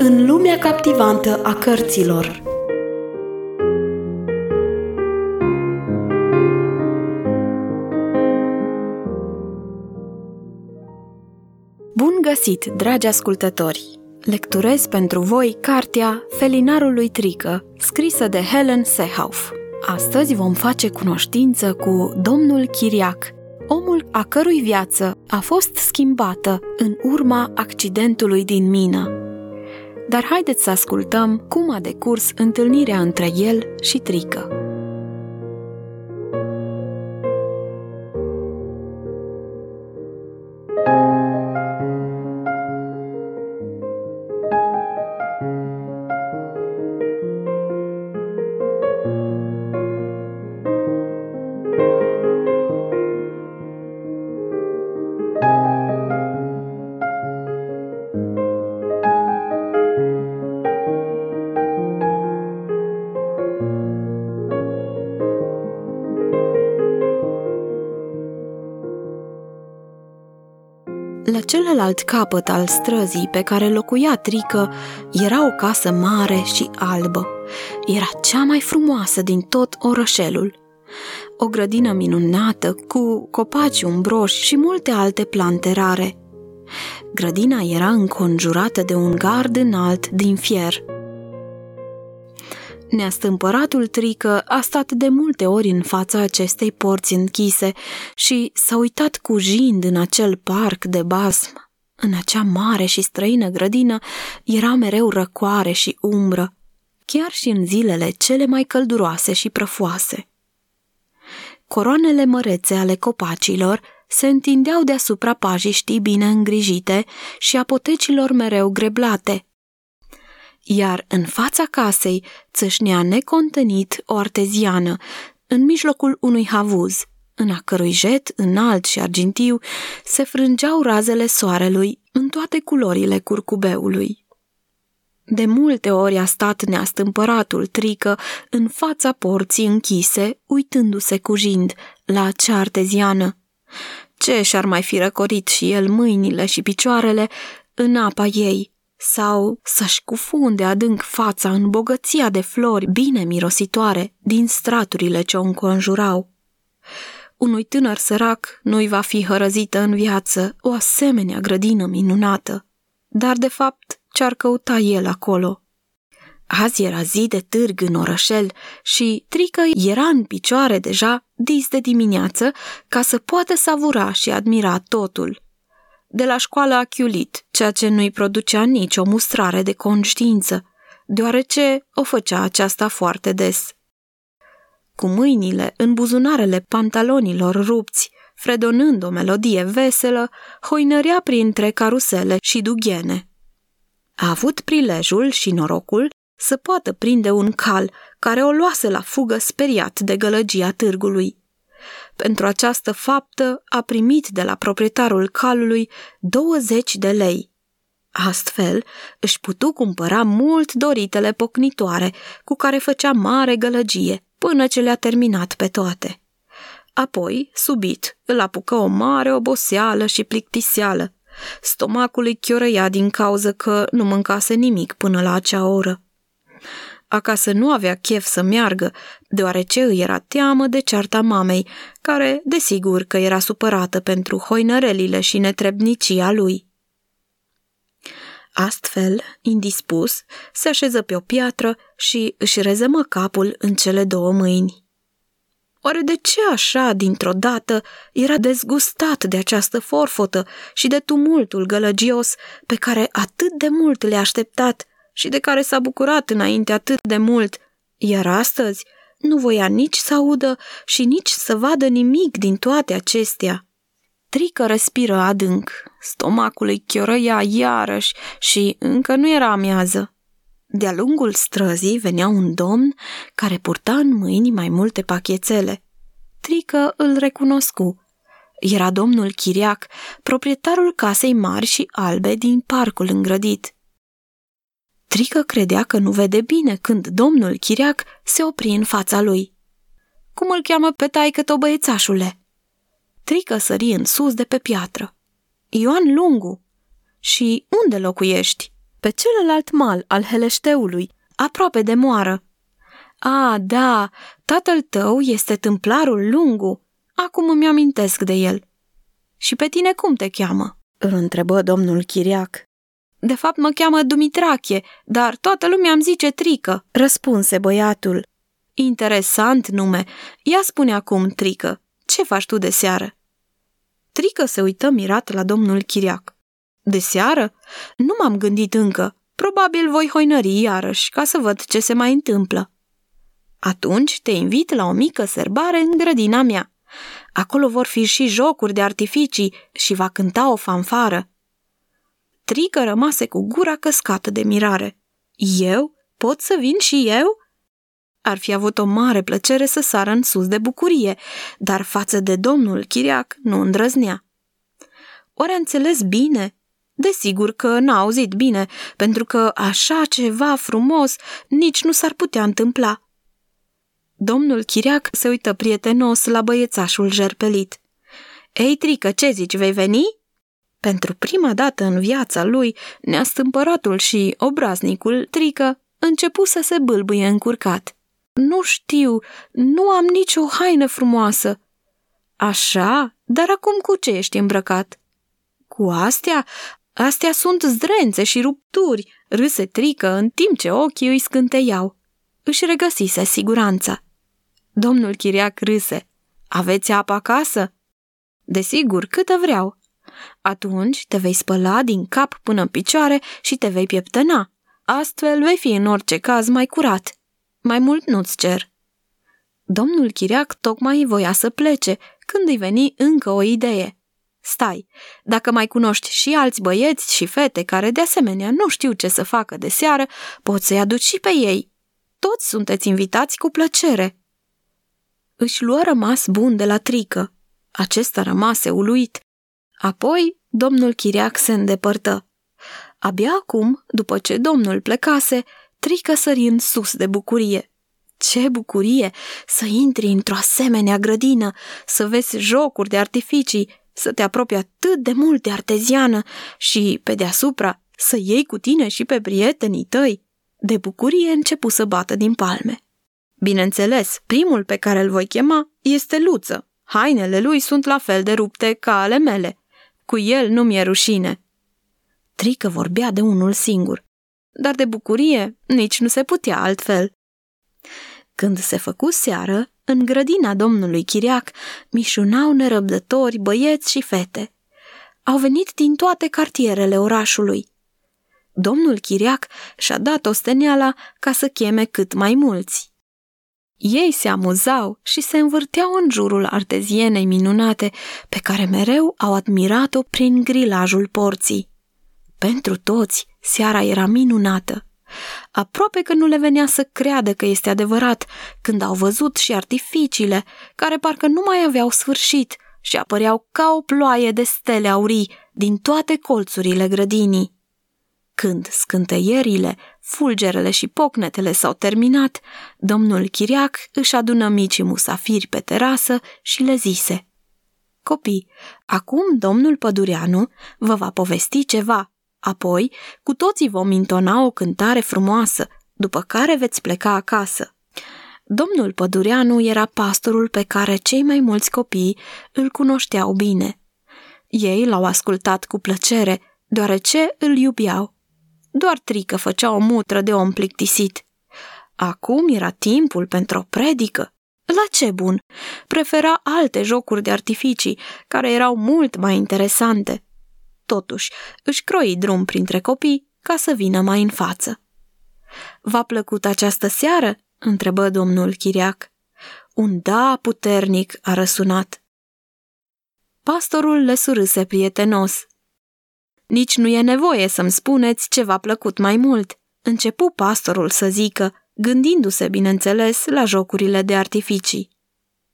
În lumea captivantă a cărților Bun găsit, dragi ascultători! Lecturez pentru voi cartea Felinarul lui Trică, scrisă de Helen Sehauf. Astăzi vom face cunoștință cu domnul Chiriac, omul a cărui viață a fost schimbată în urma accidentului din mină. Dar haideți să ascultăm cum a decurs întâlnirea între el și Trică. Celălalt capăt al străzii pe care locuia Trică era o casă mare și albă. Era cea mai frumoasă din tot orășelul. O grădină minunată, cu copaci umbroși și multe alte plante rare. Grădina era înconjurată de un gard înalt din fier – Neastâmpăratul Trică a stat de multe ori în fața acestei porți închise și s-a uitat cu jind în acel parc de basm. În acea mare și străină grădină era mereu răcoare și umbră, chiar și în zilele cele mai călduroase și prăfoase. Coroanele mărețe ale copacilor se întindeau deasupra pajiștii bine îngrijite și a potecilor mereu greblate – iar în fața casei țâșnea necontenit o arteziană, în mijlocul unui havuz, în a cărui jet înalt și argintiu se frângeau razele soarelui în toate culorile curcubeului. De multe ori a stat neastâmpăratul trică în fața porții închise, uitându-se cu jind la acea arteziană. Ce și-ar mai fi răcorit și el mâinile și picioarele în apa ei, sau să-și cufunde adânc fața în bogăția de flori bine mirositoare din straturile ce o înconjurau. Unui tânăr sărac nu-i va fi hărăzită în viață o asemenea grădină minunată, dar de fapt ce-ar căuta el acolo? Azi era zi de târg în orășel și Trică era în picioare deja dis de dimineață ca să poată savura și admira totul – de la școală a chiulit, ceea ce nu-i producea nicio mustrare de conștiință, deoarece o făcea aceasta foarte des. Cu mâinile în buzunarele pantalonilor rupți, fredonând o melodie veselă, hoinărea printre carusele și dughene. A avut prilejul și norocul să poată prinde un cal care o luase la fugă speriat de gălăgia târgului. Pentru această faptă a primit de la proprietarul calului 20 de lei. Astfel își putu cumpăra mult doritele pocnitoare, cu care făcea mare gălăgie, până ce le-a terminat pe toate. Apoi, subit, îl apucă o mare oboseală și plictiseală. Stomacul îi chiorăia din cauză că nu mâncase nimic până la acea oră. Acasă nu avea chef să meargă, deoarece îi era teamă de cearta mamei, care, desigur că era supărată pentru hoinărelile și netrebnicia lui. Astfel, indispus, se așeză pe o piatră și își rezemă capul în cele două mâini. Oare de ce așa, dintr-o dată, era dezgustat de această forfotă și de tumultul gălăgios pe care atât de mult le-a așteptat și de care s-a bucurat înainte atât de mult, iar astăzi nu voia nici să audă și nici să vadă nimic din toate acestea. Trică respiră adânc, stomacul îi chiorăia iarăși și încă nu era amiază. De-a lungul străzii venea un domn care purta în mâini mai multe pachețele. Trică îl recunoscu. Era domnul Chiriac, proprietarul casei mari și albe din parcul îngrădit. Trică credea că nu vede bine când domnul Chiriac se opri în fața lui. Cum îl cheamă pe taică tău băiețașule? Trică sări în sus de pe piatră. Ioan Lungu. Și unde locuiești? pe celălalt mal al Heleșteului, aproape de moară. A, da, tatăl tău este tâmplarul Lungu. Acum îmi amintesc de el. Și pe tine cum te cheamă? îl întrebă domnul Chiriac. De fapt mă cheamă Dumitrache, dar toată lumea îmi zice Trică, răspunse băiatul. Interesant nume. Ia spune acum, Trică, ce faci tu de seară? Trică se uită mirat la domnul Chiriac. De seară? Nu m-am gândit încă. Probabil voi hoinări iarăși, ca să văd ce se mai întâmplă. Atunci te invit la o mică serbare în grădina mea. Acolo vor fi și jocuri de artificii și va cânta o fanfară. Trică rămase cu gura căscată de mirare. Eu? Pot să vin și eu? Ar fi avut o mare plăcere să sară în sus de bucurie, dar față de domnul Chiriac nu îndrăznea. Ori a înțeles bine? Desigur că n-a auzit bine, pentru că așa ceva frumos nici nu s-ar putea întâmpla. Domnul Chiriac se uită prietenos la băiețașul jerpelit. Ei, Trică, ce zici, vei veni?" Pentru prima dată în viața lui, neastâmpăratul și obraznicul Trică începu să se bâlbâie încurcat. Nu știu, nu am nicio haină frumoasă." Așa? Dar acum cu ce ești îmbrăcat?" Cu astea? Astea sunt zdrențe și rupturi," râse Trică în timp ce ochii îi scânteiau. Își regăsise siguranța. Domnul Chiriac râse. Aveți apă acasă? Desigur, câtă vreau. Atunci te vei spăla din cap până în picioare și te vei pieptăna. Astfel vei fi în orice caz mai curat. Mai mult nu-ți cer. Domnul Chiriac tocmai voia să plece, când îi veni încă o idee. Stai, dacă mai cunoști și alți băieți și fete care de asemenea nu știu ce să facă de seară, poți să-i aduci și pe ei. Toți sunteți invitați cu plăcere își luă rămas bun de la trică. Acesta rămase uluit. Apoi domnul Chiriac se îndepărtă. Abia acum, după ce domnul plecase, trică sări în sus de bucurie. Ce bucurie să intri într-o asemenea grădină, să vezi jocuri de artificii, să te apropii atât de mult de arteziană și, pe deasupra, să iei cu tine și pe prietenii tăi. De bucurie începu să bată din palme. Bineînțeles, primul pe care îl voi chema este Luță. Hainele lui sunt la fel de rupte ca ale mele. Cu el nu mi-e rușine. Trică vorbea de unul singur, dar de bucurie nici nu se putea altfel. Când se făcu seară, în grădina domnului Chiriac mișunau nerăbdători băieți și fete. Au venit din toate cartierele orașului. Domnul Chiriac și-a dat osteneala ca să cheme cât mai mulți. Ei se amuzau și se învârteau în jurul artezienei minunate, pe care mereu au admirat-o prin grilajul porții. Pentru toți, seara era minunată. Aproape că nu le venea să creadă că este adevărat, când au văzut și artificiile, care parcă nu mai aveau sfârșit și apăreau ca o ploaie de stele aurii din toate colțurile grădinii. Când scânteierile, fulgerele și pocnetele s-au terminat, domnul Chiriac își adună micii musafiri pe terasă și le zise Copii, acum domnul Pădureanu vă va povesti ceva, apoi cu toții vom intona o cântare frumoasă, după care veți pleca acasă. Domnul Pădureanu era pastorul pe care cei mai mulți copii îl cunoșteau bine. Ei l-au ascultat cu plăcere, deoarece îl iubeau. Doar Trică făcea o mutră de om plictisit. Acum era timpul pentru o predică. La ce bun? Prefera alte jocuri de artificii, care erau mult mai interesante. Totuși, își croi drum printre copii ca să vină mai în față. V-a plăcut această seară?" întrebă domnul Chiriac. Un da puternic a răsunat. Pastorul le surâse prietenos. Nici nu e nevoie să-mi spuneți ce v-a plăcut mai mult. Începu pastorul să zică, gândindu-se, bineînțeles, la jocurile de artificii.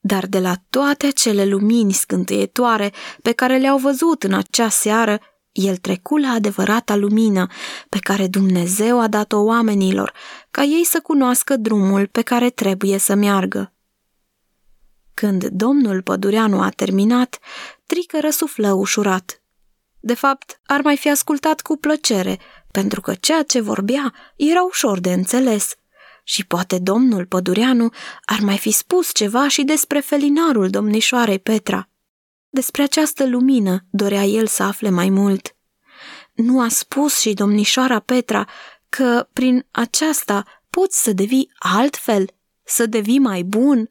Dar de la toate acele lumini scânteietoare pe care le-au văzut în acea seară, el trecu la adevărata lumină pe care Dumnezeu a dat-o oamenilor, ca ei să cunoască drumul pe care trebuie să meargă. Când domnul Pădureanu a terminat, Trică răsuflă ușurat. De fapt, ar mai fi ascultat cu plăcere, pentru că ceea ce vorbea era ușor de înțeles. Și poate domnul Pădureanu ar mai fi spus ceva și despre felinarul domnișoarei Petra. Despre această lumină dorea el să afle mai mult. Nu a spus și domnișoara Petra că prin aceasta poți să devii altfel, să devii mai bun,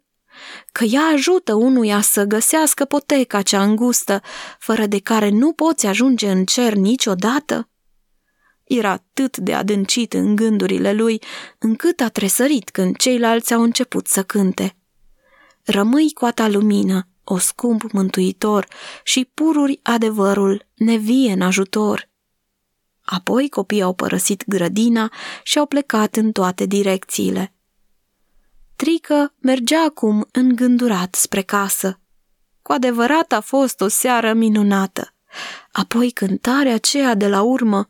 că ea ajută unuia să găsească poteca cea îngustă, fără de care nu poți ajunge în cer niciodată? Era atât de adâncit în gândurile lui, încât a tresărit când ceilalți au început să cânte. Rămâi cu a ta lumină, o scump mântuitor, și pururi adevărul, nevie în ajutor. Apoi copiii au părăsit grădina și au plecat în toate direcțiile. Trică mergea acum îngândurat spre casă. Cu adevărat a fost o seară minunată. Apoi cântarea aceea de la urmă.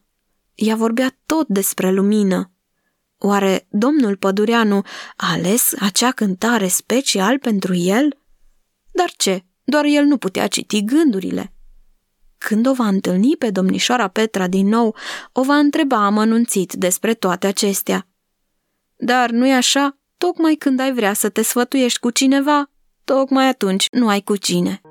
Ea vorbea tot despre lumină. Oare domnul Pădureanu a ales acea cântare special pentru el? Dar ce? Doar el nu putea citi gândurile. Când o va întâlni pe domnișoara Petra din nou, o va întreba amănunțit despre toate acestea. Dar nu-i așa? Tocmai când ai vrea să te sfătuiești cu cineva, tocmai atunci nu ai cu cine.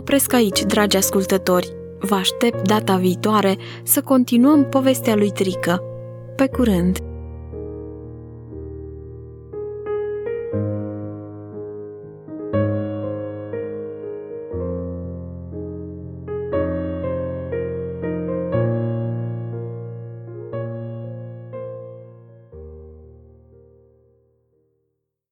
Opresc aici, dragi ascultători. Vă aștept data viitoare să continuăm povestea lui Trică. Pe curând!